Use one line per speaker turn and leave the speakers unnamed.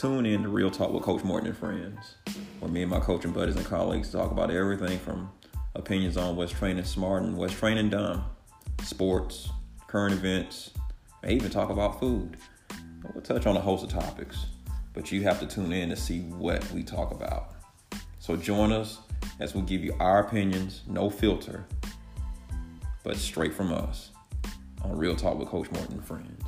Tune in to Real Talk with Coach Morton and Friends, where me and my coaching buddies and colleagues talk about everything from opinions on what's training smart and what's training dumb, sports, current events, and even talk about food. We'll touch on a host of topics, but you have to tune in to see what we talk about. So join us as we give you our opinions, no filter, but straight from us on Real Talk with Coach Morton and Friends.